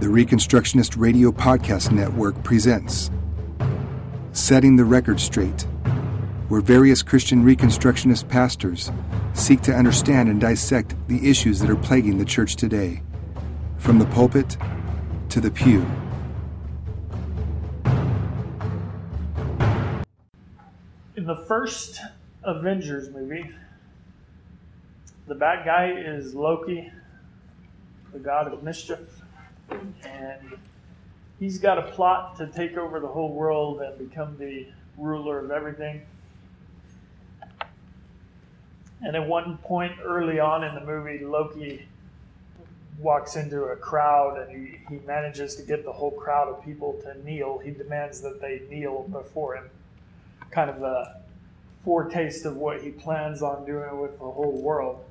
The Reconstructionist Radio Podcast Network presents Setting the Record Straight, where various Christian Reconstructionist pastors seek to understand and dissect the issues that are plaguing the church today, from the pulpit to the pew. In the first Avengers movie, the bad guy is Loki, the god of mischief, and he's got a plot to take over the whole world and become the ruler of everything. And at one point early on in the movie, Loki walks into a crowd and he, he manages to get the whole crowd of people to kneel. He demands that they kneel before him. Kind of a foretaste of what he plans on doing with the whole world.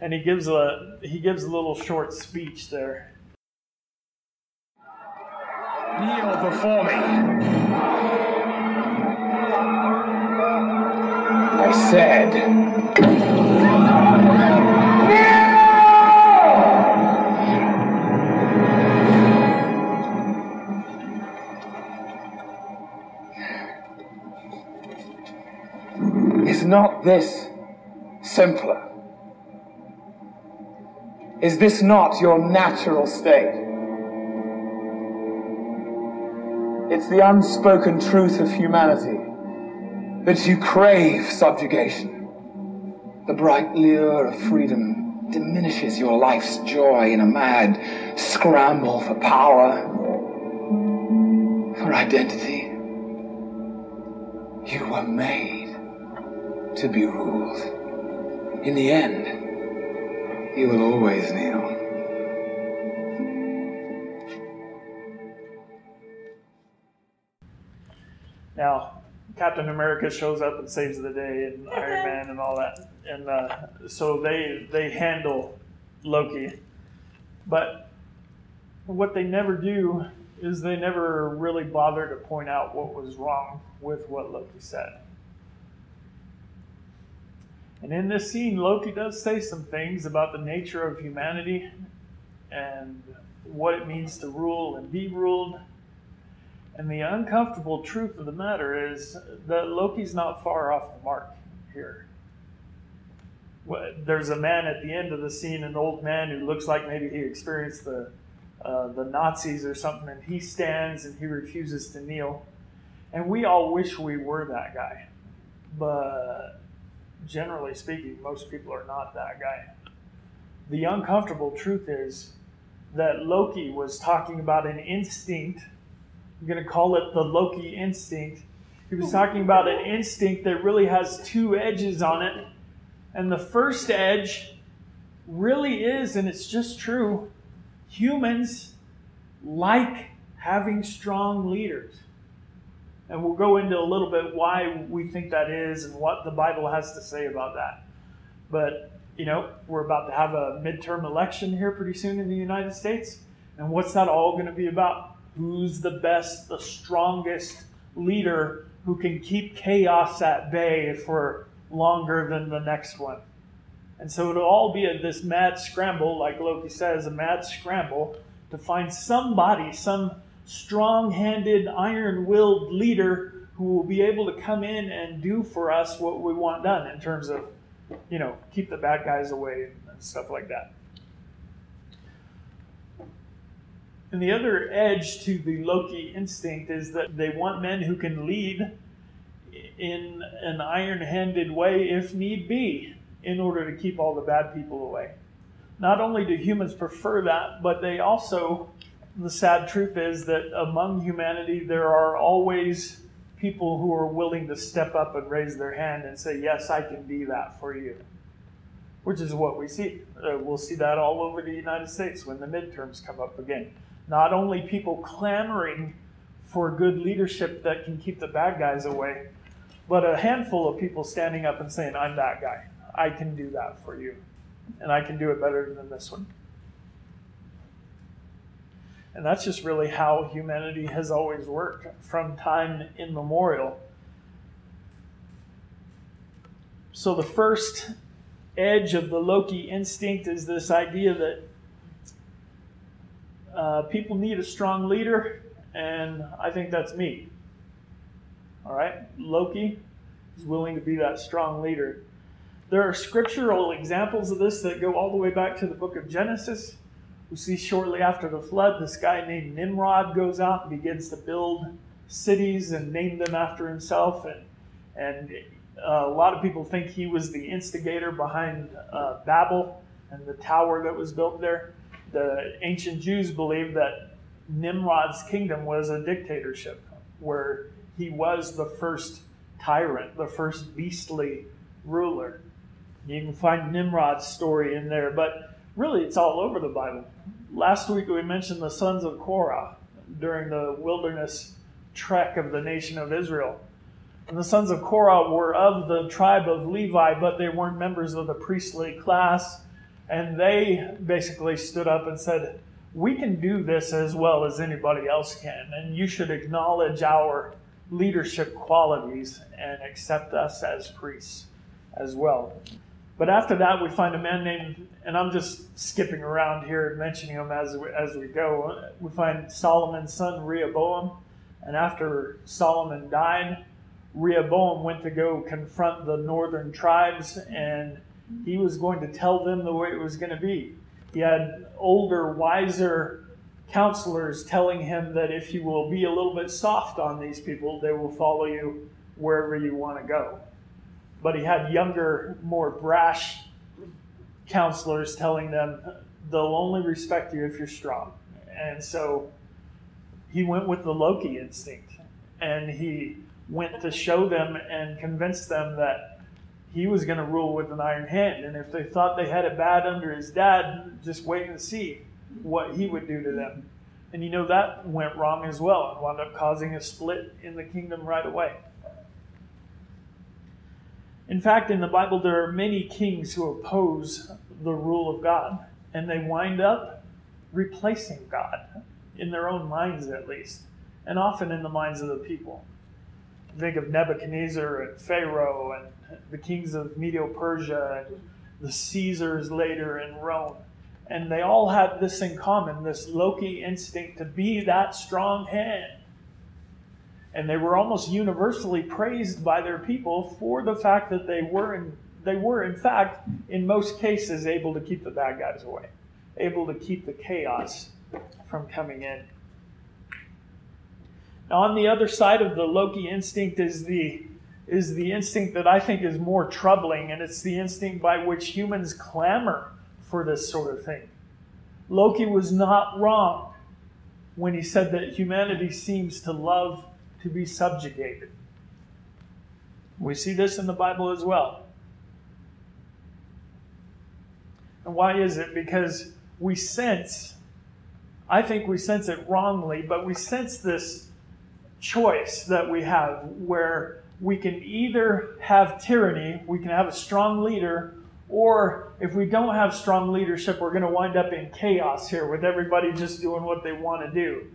And he gives a he gives a little short speech there. Kneel before me. I said. Is not this simpler? Is this not your natural state? It's the unspoken truth of humanity that you crave subjugation. The bright lure of freedom diminishes your life's joy in a mad scramble for power, for identity. You were made to be ruled. In the end, you will always kneel. Captain America shows up and saves the day, and Iron Man and all that, and uh, so they they handle Loki. But what they never do is they never really bother to point out what was wrong with what Loki said. And in this scene, Loki does say some things about the nature of humanity and what it means to rule and be ruled. And the uncomfortable truth of the matter is that Loki's not far off the mark here. There's a man at the end of the scene, an old man who looks like maybe he experienced the uh, the Nazis or something, and he stands and he refuses to kneel. And we all wish we were that guy, but generally speaking, most people are not that guy. The uncomfortable truth is that Loki was talking about an instinct. I'm going to call it the Loki instinct. He was talking about an instinct that really has two edges on it. And the first edge really is, and it's just true, humans like having strong leaders. And we'll go into a little bit why we think that is and what the Bible has to say about that. But, you know, we're about to have a midterm election here pretty soon in the United States. And what's that all going to be about? Who's the best, the strongest leader who can keep chaos at bay for longer than the next one? And so it'll all be a, this mad scramble, like Loki says, a mad scramble to find somebody, some strong handed, iron willed leader who will be able to come in and do for us what we want done in terms of, you know, keep the bad guys away and stuff like that. And the other edge to the Loki instinct is that they want men who can lead in an iron handed way if need be in order to keep all the bad people away. Not only do humans prefer that, but they also the sad truth is that among humanity, there are always people who are willing to step up and raise their hand and say, Yes, I can be that for you. Which is what we see. Uh, we'll see that all over the United States when the midterms come up again. Not only people clamoring for good leadership that can keep the bad guys away, but a handful of people standing up and saying, I'm that guy. I can do that for you. And I can do it better than this one. And that's just really how humanity has always worked from time immemorial. So, the first edge of the Loki instinct is this idea that uh, people need a strong leader, and I think that's me. All right? Loki is willing to be that strong leader. There are scriptural examples of this that go all the way back to the book of Genesis. We see shortly after the flood, this guy named Nimrod goes out and begins to build cities and name them after himself. And, and uh, a lot of people think he was the instigator behind uh, Babel and the tower that was built there. The ancient Jews believed that Nimrod's kingdom was a dictatorship where he was the first tyrant, the first beastly ruler. You can find Nimrod's story in there, but really it's all over the Bible. Last week we mentioned the sons of Korah during the wilderness trek of the nation of Israel. And the sons of Korah were of the tribe of Levi, but they weren't members of the priestly class. And they basically stood up and said, We can do this as well as anybody else can, and you should acknowledge our leadership qualities and accept us as priests as well. But after that, we find a man named, and I'm just skipping around here and mentioning him as as we go. We find Solomon's son Rehoboam, and after Solomon died, Rehoboam went to go confront the northern tribes, and he was going to tell them the way it was going to be. He had older, wiser counselors telling him that if you will be a little bit soft on these people, they will follow you wherever you want to go. But he had younger, more brash counselors telling them they'll only respect you if you're strong. And so he went with the Loki instinct and he went to show them and convince them that he was going to rule with an iron hand. And if they thought they had it bad under his dad, just wait and see what he would do to them. And you know that went wrong as well and wound up causing a split in the kingdom right away. In fact, in the Bible, there are many kings who oppose the rule of God, and they wind up replacing God, in their own minds at least, and often in the minds of the people. Think of Nebuchadnezzar and Pharaoh and the kings of Medo Persia and the Caesars later in Rome. And they all had this in common this Loki instinct to be that strong hand. And they were almost universally praised by their people for the fact that they were, in, they were, in fact, in most cases, able to keep the bad guys away, able to keep the chaos from coming in. On the other side of the Loki instinct is the is the instinct that I think is more troubling, and it's the instinct by which humans clamor for this sort of thing. Loki was not wrong when he said that humanity seems to love to be subjugated. We see this in the Bible as well. And why is it? Because we sense, I think we sense it wrongly, but we sense this choice that we have where we can either have tyranny, we can have a strong leader, or if we don't have strong leadership, we're going to wind up in chaos here with everybody just doing what they want to do.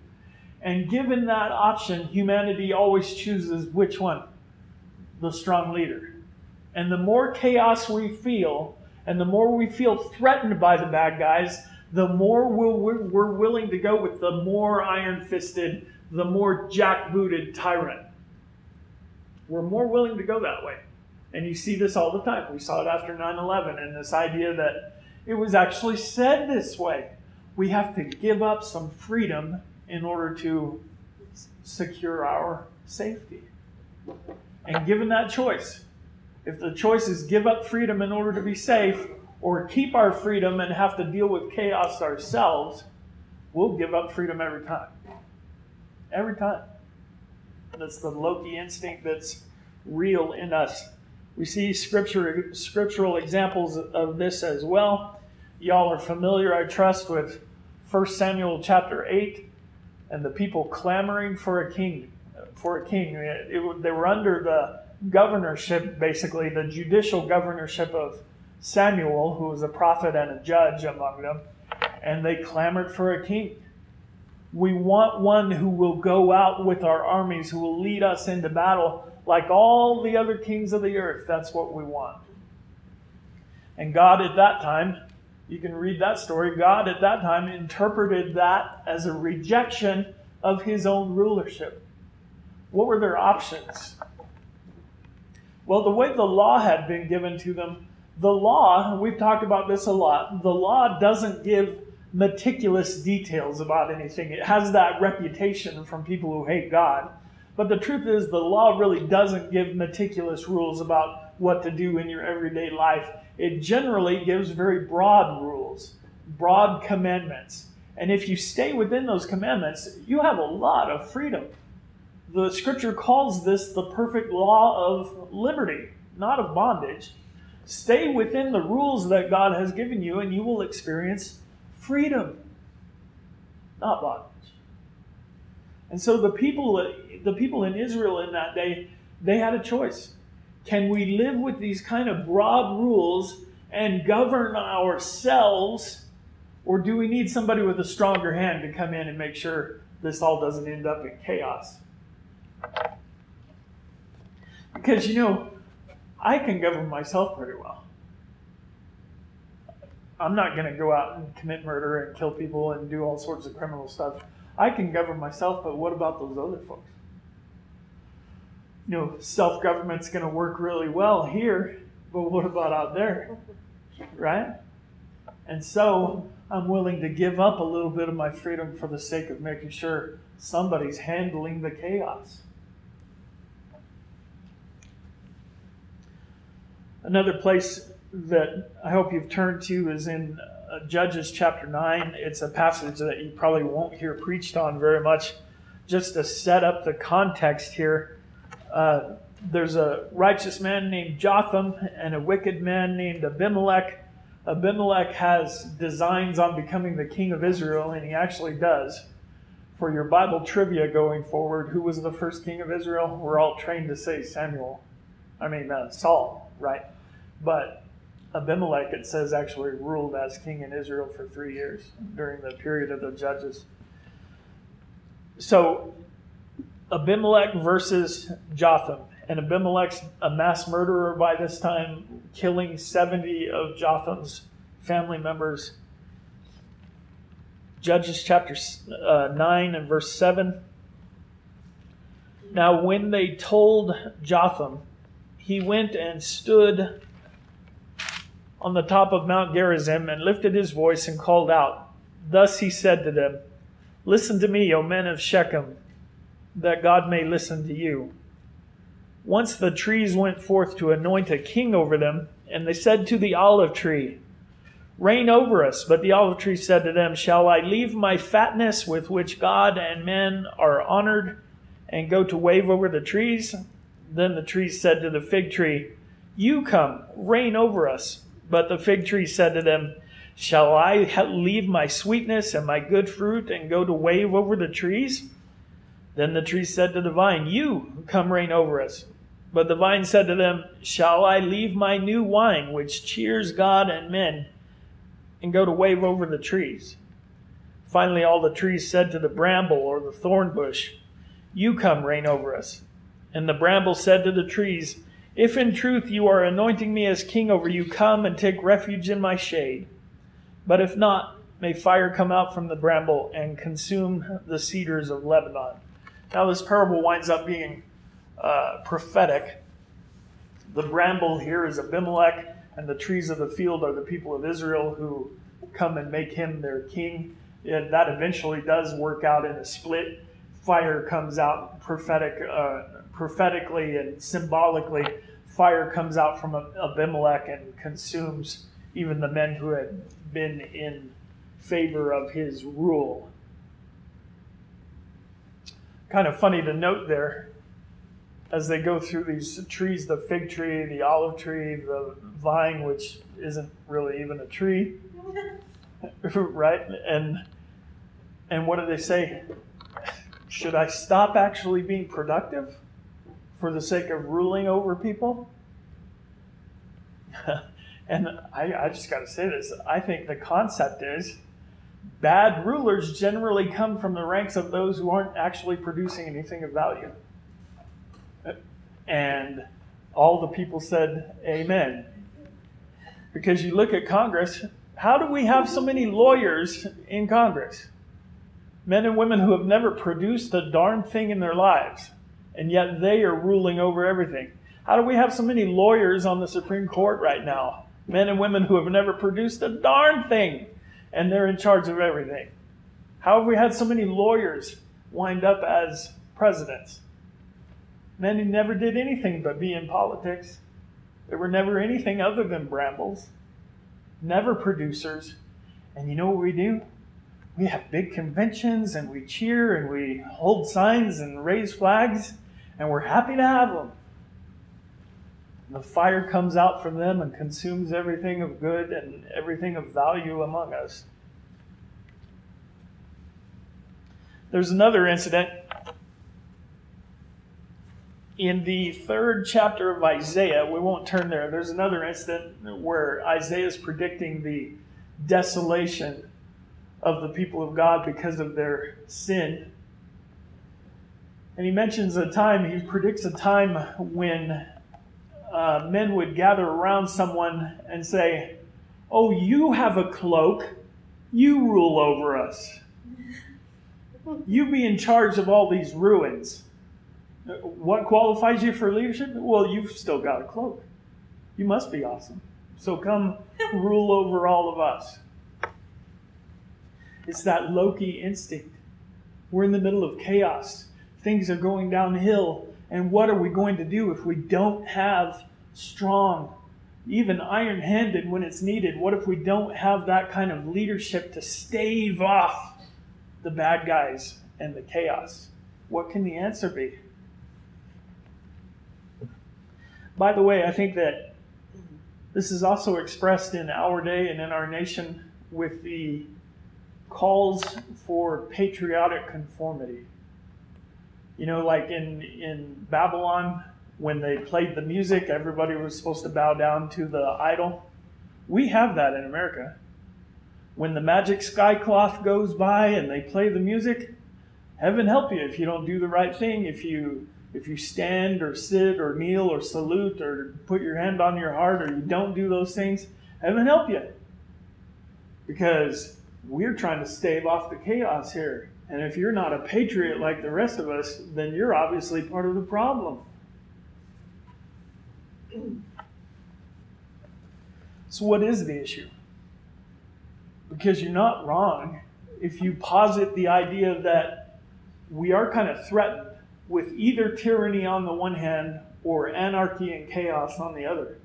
And given that option, humanity always chooses which one? The strong leader. And the more chaos we feel, and the more we feel threatened by the bad guys, the more we're, willing to go with the more iron fisted, the more jackbooted tyrant. We're more willing to go that way. And you see this all the time. We saw it after 9 11, and this idea that it was actually said this way. We have to give up some freedom in order to secure our safety. And given that choice, if the choice is give up freedom in order to be safe, or keep our freedom and have to deal with chaos ourselves, we'll give up freedom every time. Every time. That's the Loki instinct that's real in us. We see scripture, scriptural examples of this as well. Y'all are familiar, I trust, with 1 Samuel chapter 8 and the people clamoring for a king. For a king, it, it, they were under the governorship, basically the judicial governorship of Samuel, who was a prophet and a judge among them, and they clamored for a king. We want one who will go out with our armies, who will lead us into battle like all the other kings of the earth. That's what we want. And God at that time You can read that story. God at that time interpreted that as a rejection of his own rulership. What were their options? Well, the way the law had been given to them, the law, we've talked about this a lot, the law doesn't give meticulous details about anything. It has that reputation from people who hate God. But the truth is, the law really doesn't give meticulous rules about what to do in your everyday life. It generally gives very broad rules, broad commandments. And if you stay within those commandments, you have a lot of freedom. The scripture calls this the perfect law of liberty, not of bondage. Stay within the rules that God has given you, and you will experience freedom, not bondage. And so the people, the people in Israel in that day, they had a choice. Can we live with these kind of broad rules and govern ourselves, or do we need somebody with a stronger hand to come in and make sure this all doesn't end up in chaos? Because, you know, I can govern myself pretty well. I'm not going to go out and commit murder and kill people and do all sorts of criminal stuff. I can govern myself, but what about those other folks? You know, self government's going to work really well here, but what about out there? Right? And so I'm willing to give up a little bit of my freedom for the sake of making sure somebody's handling the chaos. Another place that I hope you've turned to is in uh, Judges chapter 9. It's a passage that you probably won't hear preached on very much. Just to set up the context here, uh, there's a righteous man named Jotham and a wicked man named Abimelech. Abimelech has designs on becoming the king of Israel, and he actually does. For your Bible trivia going forward, who was the first king of Israel? We're all trained to say Samuel. I mean, uh, Saul, right? But Abimelech, it says, actually ruled as king in Israel for three years during the period of the judges. So, Abimelech versus Jotham. And Abimelech's a mass murderer by this time, killing 70 of Jotham's family members. Judges chapter uh, 9 and verse 7. Now, when they told Jotham, he went and stood on the top of Mount Gerizim and lifted his voice and called out. Thus he said to them, Listen to me, O men of Shechem, that God may listen to you. Once the trees went forth to anoint a king over them, and they said to the olive tree, Reign over us. But the olive tree said to them, Shall I leave my fatness with which God and men are honored, and go to wave over the trees? Then the trees said to the fig tree, You come, reign over us. But the fig tree said to them, Shall I leave my sweetness and my good fruit and go to wave over the trees? Then the tree said to the vine, You come reign over us. But the vine said to them, Shall I leave my new wine, which cheers God and men, and go to wave over the trees? Finally, all the trees said to the bramble or the thorn bush, You come reign over us. And the bramble said to the trees, if in truth you are anointing me as king over you, come and take refuge in my shade. But if not, may fire come out from the bramble and consume the cedars of Lebanon. Now, this parable winds up being uh, prophetic. The bramble here is Abimelech, and the trees of the field are the people of Israel who come and make him their king. And that eventually does work out in a split. Fire comes out prophetic. Uh, prophetically and symbolically, fire comes out from Abimelech and consumes even the men who had been in favor of his rule. Kind of funny to note there as they go through these trees the fig tree, the olive tree, the vine, which isn't really even a tree, right? And and what do they say? Should I stop actually being productive? For the sake of ruling over people. and I, I just got to say this I think the concept is bad rulers generally come from the ranks of those who aren't actually producing anything of value. And all the people said, Amen. Because you look at Congress, How do we have so many lawyers in Congress? Men and women who have never produced a darn thing in their lives, and yet they are ruling over everything. How do we have so many lawyers on the Supreme Court right now? Men and women who have never produced a darn thing, and they're in charge of everything. How have we had so many lawyers wind up as presidents? Men who never did anything but be in politics. They were never anything other than brambles, never producers. And you know what we do? We have big conventions and we cheer and we hold signs and raise flags, and we're happy to have them. The fire comes out from them and consumes everything of good and everything of value among us. There's another incident in the third chapter of Isaiah. We won't turn there. There's another incident where Isaiah is predicting the desolation of the people of God because of their sin. And he mentions a time, he predicts a time when uh, men would gather around someone and say, Oh, you have a cloak, you rule over us you be in charge of all these ruins. What qualifies you for leadership? Well, you've still got a cloak. You must be awesome. So come rule over all of us. It's that Loki instinct. We're in the middle of chaos. Things are going downhill. And what are we going to do if we don't have strong, even iron handed when it's needed? What if we don't have that kind of leadership to stave off the bad guys and the chaos? What can the answer be? By the way, I think that this is also expressed in our day and in our nation with the calls for patriotic conformity. You know, like in, in Babylon, when they played the music, everybody was supposed to bow down to the idol. We have that in America when the magic sky cloth goes by and they play the music, heaven help you if you don't do the right thing, if you if you stand or sit or kneel or salute or put your hand on your heart or you don't do those things, heaven help you. Because we're trying to stave off the chaos here. And if you're not a patriot like the rest of us, then you're obviously part of the problem. So, what is the issue? because you're not wrong if you posit the idea that we are kind of threatened with either tyranny on the one hand or anarchy and chaos on the other.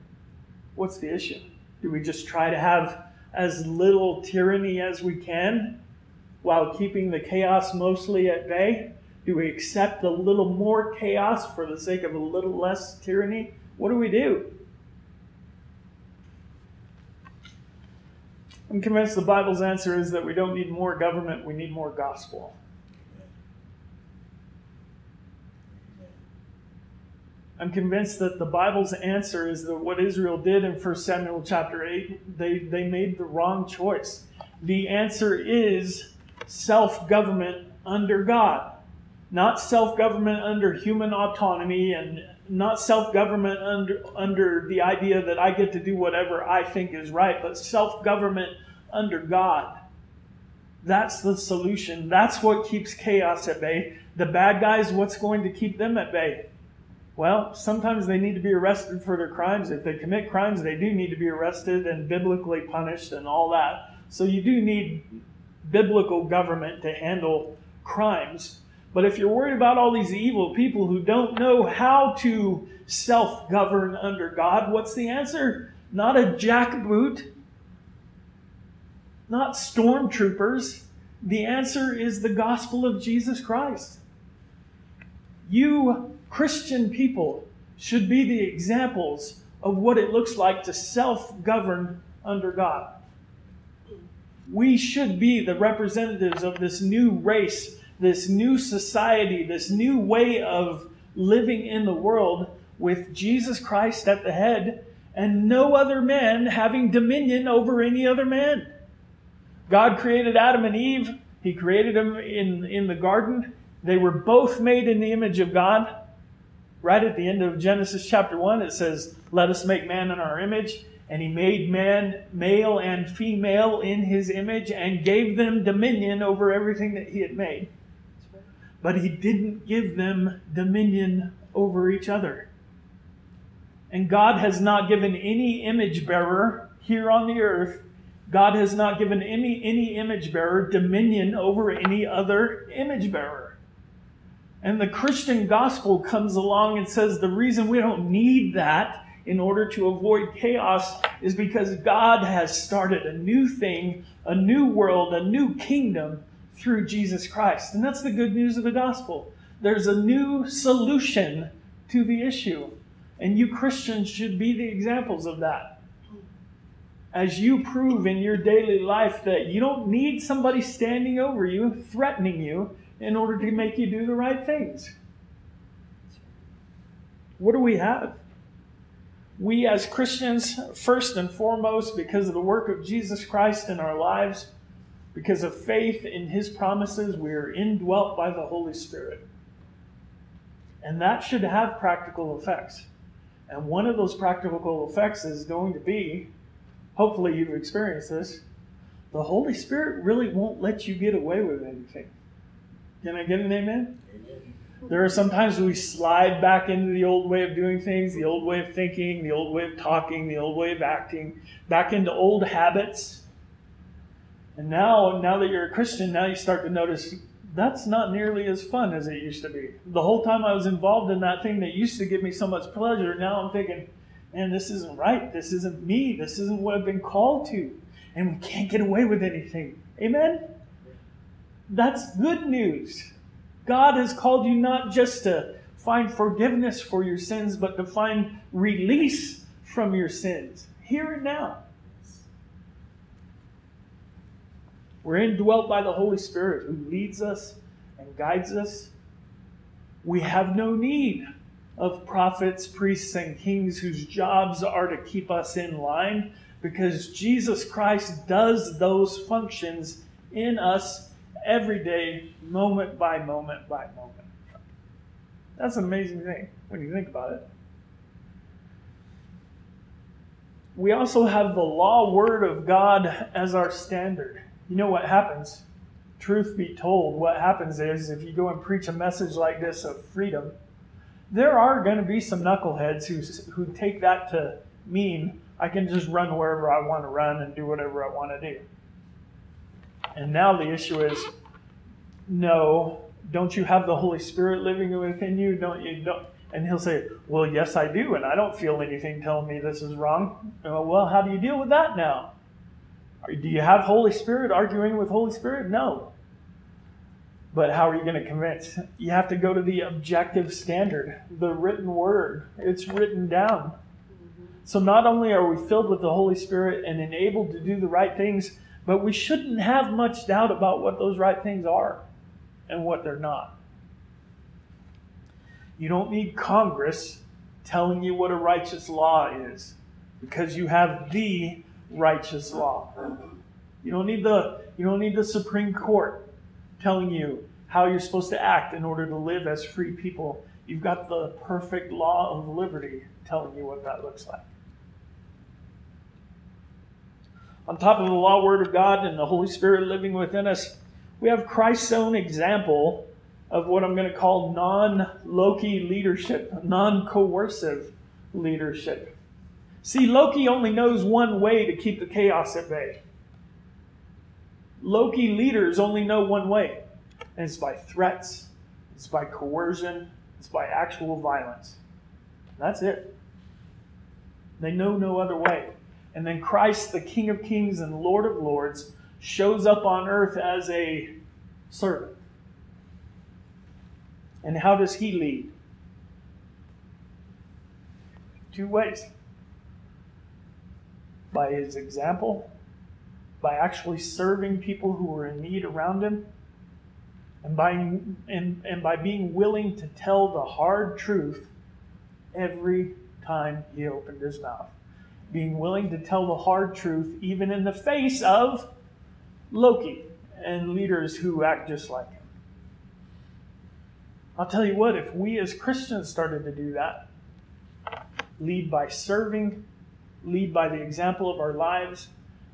What's the issue? Do we just try to have as little tyranny as we can while keeping the chaos mostly at bay? Do we accept a little more chaos for the sake of a little less tyranny? What do we do? I'm convinced the Bible's answer is that we don't need more government, we need more gospel. I'm convinced that the Bible's answer is that what Israel did in 1 Samuel chapter 8, they, they made the wrong choice. The answer is self government under God, not self government under human autonomy and not self government under, under the idea that I get to do whatever I think is right, but self government under God. That's the solution. That's what keeps chaos at bay. The bad guys, what's going to keep them at bay? Well, sometimes they need to be arrested for their crimes. If they commit crimes, they do need to be arrested and biblically punished and all that. So you do need biblical government to handle crimes. But if you're worried about all these evil people who don't know how to self govern under God, what's the answer? Not a jackboot, not stormtroopers. The answer is the gospel of Jesus Christ. You Christian people should be the examples of what it looks like to self govern under God. We should be the representatives of this new race this new society, this new way of living in the world with Jesus Christ at the head and no other man having dominion over any other man. God created Adam and Eve. He created them in, in the garden. They were both made in the image of God. Right at the end of Genesis chapter 1, it says, Let us make man in our image. And he made man male and female in his image and gave them dominion over everything that he had made. But he didn't give them dominion over each other. And God has not given any image bearer here on the earth, God has not given any, any image bearer dominion over any other image bearer. And the Christian gospel comes along and says the reason we don't need that in order to avoid chaos is because God has started a new thing, a new world, a new kingdom through Jesus Christ. And that's the good news of the gospel. There's a new solution to the issue. And you Christians should be the examples of that. As you prove in your daily life that you don't need somebody standing over you, threatening you, in order to make you do the right things. What do we have? We as Christians, first and foremost, because of the work of Jesus Christ in our lives, because of faith in his promises, we are indwelt by the Holy Spirit. And that should have practical effects. And one of those practical effects is going to be hopefully you've experienced this the Holy Spirit really won't let you get away with anything. Can I get an amen? amen. There are sometimes we slide back into the old way of doing things, the old way of thinking, the old way of talking, the old way of acting, back into old habits. And now, now that you're a Christian, now you start to notice that's not nearly as fun as it used to be. The whole time I was involved in that thing that used to give me so much pleasure, now I'm thinking, man, this isn't right. This isn't me. This isn't what I've been called to. And we can't get away with anything. Amen? That's good news. God has called you not just to find forgiveness for your sins, but to find release from your sins here and now. We're indwelt by the Holy Spirit who leads us and guides us. We have no need of prophets, priests, and kings whose jobs are to keep us in line because Jesus Christ does those functions in us every day, moment by moment by moment. That's an amazing thing when you think about it. We also have the law word of God as our standard. You know what happens? Truth be told, what happens is if you go and preach a message like this of freedom, there are going to be some knuckleheads who, who take that to mean I can just run wherever I want to run and do whatever I want to do. And now the issue is no, don't you have the Holy Spirit living within you? Don't you? Don't? And he'll say, well, yes, I do, and I don't feel anything telling me this is wrong. Uh, well, how do you deal with that now? Do you have Holy Spirit arguing with Holy Spirit? No. But how are you going to convince? You have to go to the objective standard, the written word. It's written down. So not only are we filled with the Holy Spirit and enabled to do the right things, but we shouldn't have much doubt about what those right things are and what they're not. You don't need Congress telling you what a righteous law is because you have the righteous law. You don't need the you don't need the Supreme Court telling you how you're supposed to act in order to live as free people. You've got the perfect law of liberty telling you what that looks like. On top of the law word of God and the Holy Spirit living within us, we have Christ's own example of what I'm going to call non Loki leadership, non coercive leadership. See, Loki only knows one way to keep the chaos at bay. Loki leaders only know one way, and it's by threats, it's by coercion, it's by actual violence. That's it. They know no other way. And then Christ, the King of Kings and Lord of Lords, shows up on earth as a servant. And how does he lead? Two ways by his example, by actually serving people who are in need around him, and by, and, and by being willing to tell the hard truth every time he opened his mouth. Being willing to tell the hard truth even in the face of Loki and leaders who act just like him. I'll tell you what, if we as Christians started to do that, lead by serving lead by the example of our lives,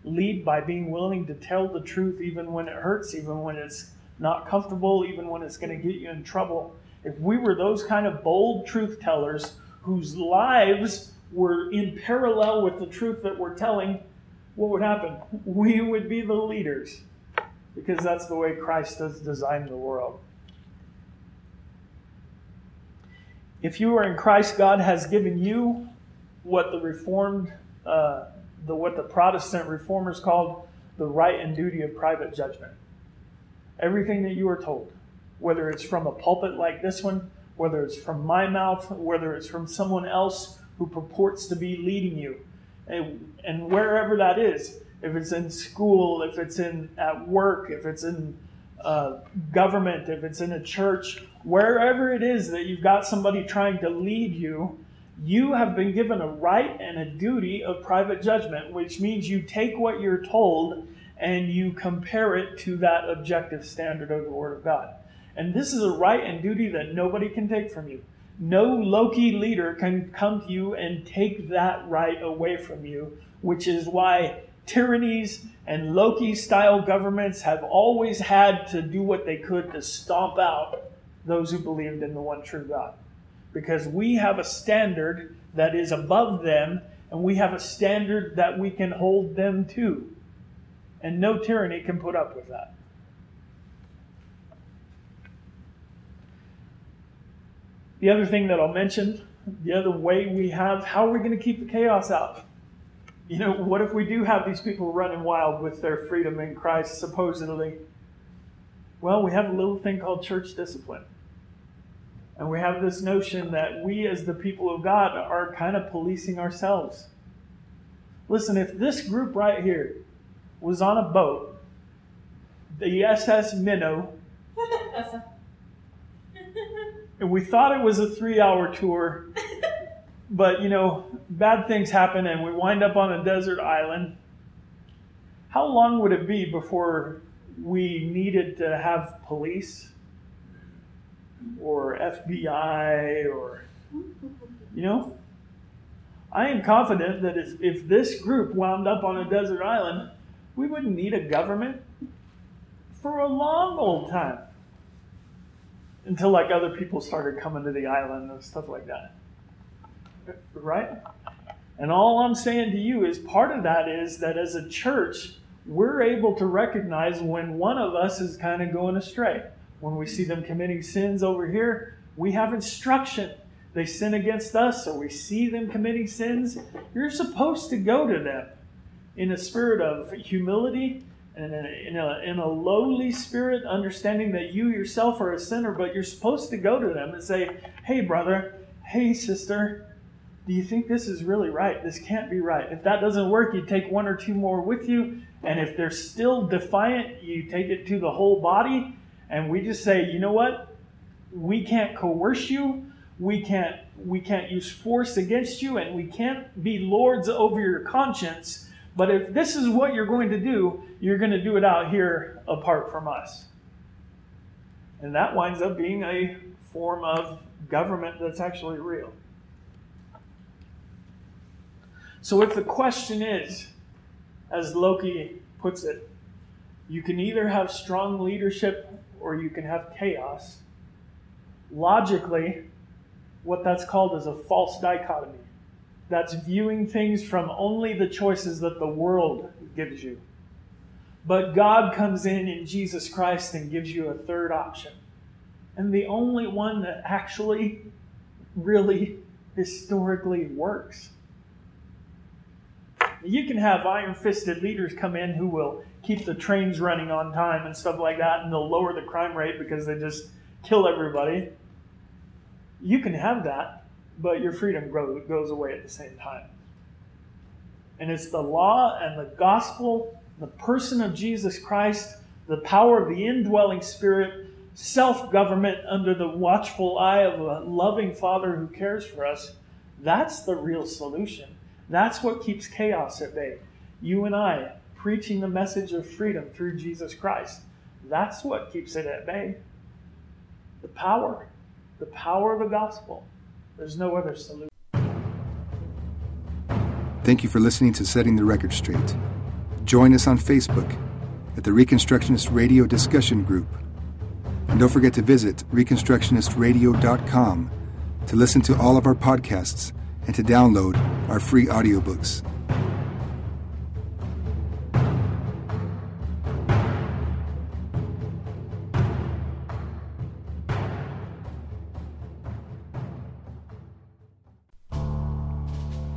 lead by being willing to tell the truth even when it hurts, even when it's not comfortable, even when it's going to get you in trouble. If we were those kind of bold truth tellers whose lives were in parallel with the truth that we're telling, what would happen? We would be the leaders because that's the way Christ has designed the world. If you are in Christ, God has given you what the Reformed, uh, the what the Protestant Reformers called the right and duty of private judgment. Everything that you are told, whether it's from a pulpit like this one, whether it's from my mouth, whether it's from someone else who purports to be leading you, and, and wherever that is, if it's in school, if it's in at work, if it's in uh, government, if it's in a church, wherever it is that you've got somebody trying to lead you, you have been given a right and a duty of private judgment, which means you take what you're told and you compare it to that objective standard of the Word of God. And this is a right and duty that nobody can take from you. No Loki leader can come to you and take that right away from you, which is why tyrannies and Loki style governments have always had to do what they could to stomp out those who believed in the one true God. Because we have a standard that is above them, and we have a standard that we can hold them to. And no tyranny can put up with that. The other thing that I'll mention, the other way we have, how are we going to keep the chaos out? You know, what if we do have these people running wild with their freedom in Christ, supposedly? Well, we have a little thing called church discipline. And we have this notion that we, as the people of God, are kind of policing ourselves. Listen, if this group right here was on a boat, the SS Minnow, and we thought it was a three hour tour, but you know, bad things happen and we wind up on a desert island. How long would it be before we needed to have police or FBI or, you know? I am confident that if, if this group wound up on a desert island, we wouldn't need a government for a long old time until like other people started coming to the island and stuff like that. Right? And all I'm saying to you is part of that is that as a church, we're able to recognize when one of us is kind of going astray. When we see them committing sins over here, we have instruction. They sin against us, or we see them committing sins. You're supposed to go to them in a spirit of humility Uh, in a, in a lowly spirit, understanding that you yourself are a sinner, but you're supposed to go to them and say, Hey, brother, hey, sister, do you think this is really right? This can't be right. If that doesn't work, you take one or two more with you. And if they're still defiant, you take it to the whole body. And we just say, you know what? We can't coerce you. We can't we can't use force against you and we can't be lords over your conscience. But if this is what you're going to do, you're going to do it out here apart from us. And that winds up being a form of government that's actually real. So if the question is, as Loki puts it, you can either have strong leadership or you can have chaos. Logically, what that's called is a false dichotomy. That's viewing things from only the choices that the world gives you. But God comes in in Jesus Christ and gives you a third option. And the only one that actually really historically works. You can have iron fisted leaders come in who will keep the trains running on time and stuff like that, and they'll lower the crime rate because they just kill everybody. You can have that, but your freedom goes away at the same time. And it's the law and the gospel, the person of Jesus Christ, the power of the indwelling spirit, self government under the watchful eye of a loving Father who cares for us. That's the real solution. That's what keeps chaos at bay. You and I preaching the message of freedom through Jesus Christ. That's what keeps it at bay. The power, the power of the gospel. There's no other solution. Thank you for listening to Setting the Record Straight. Join us on Facebook at the Reconstructionist Radio Discussion Group. And don't forget to visit ReconstructionistRadio.com to listen to all of our podcasts and to download our free audiobooks.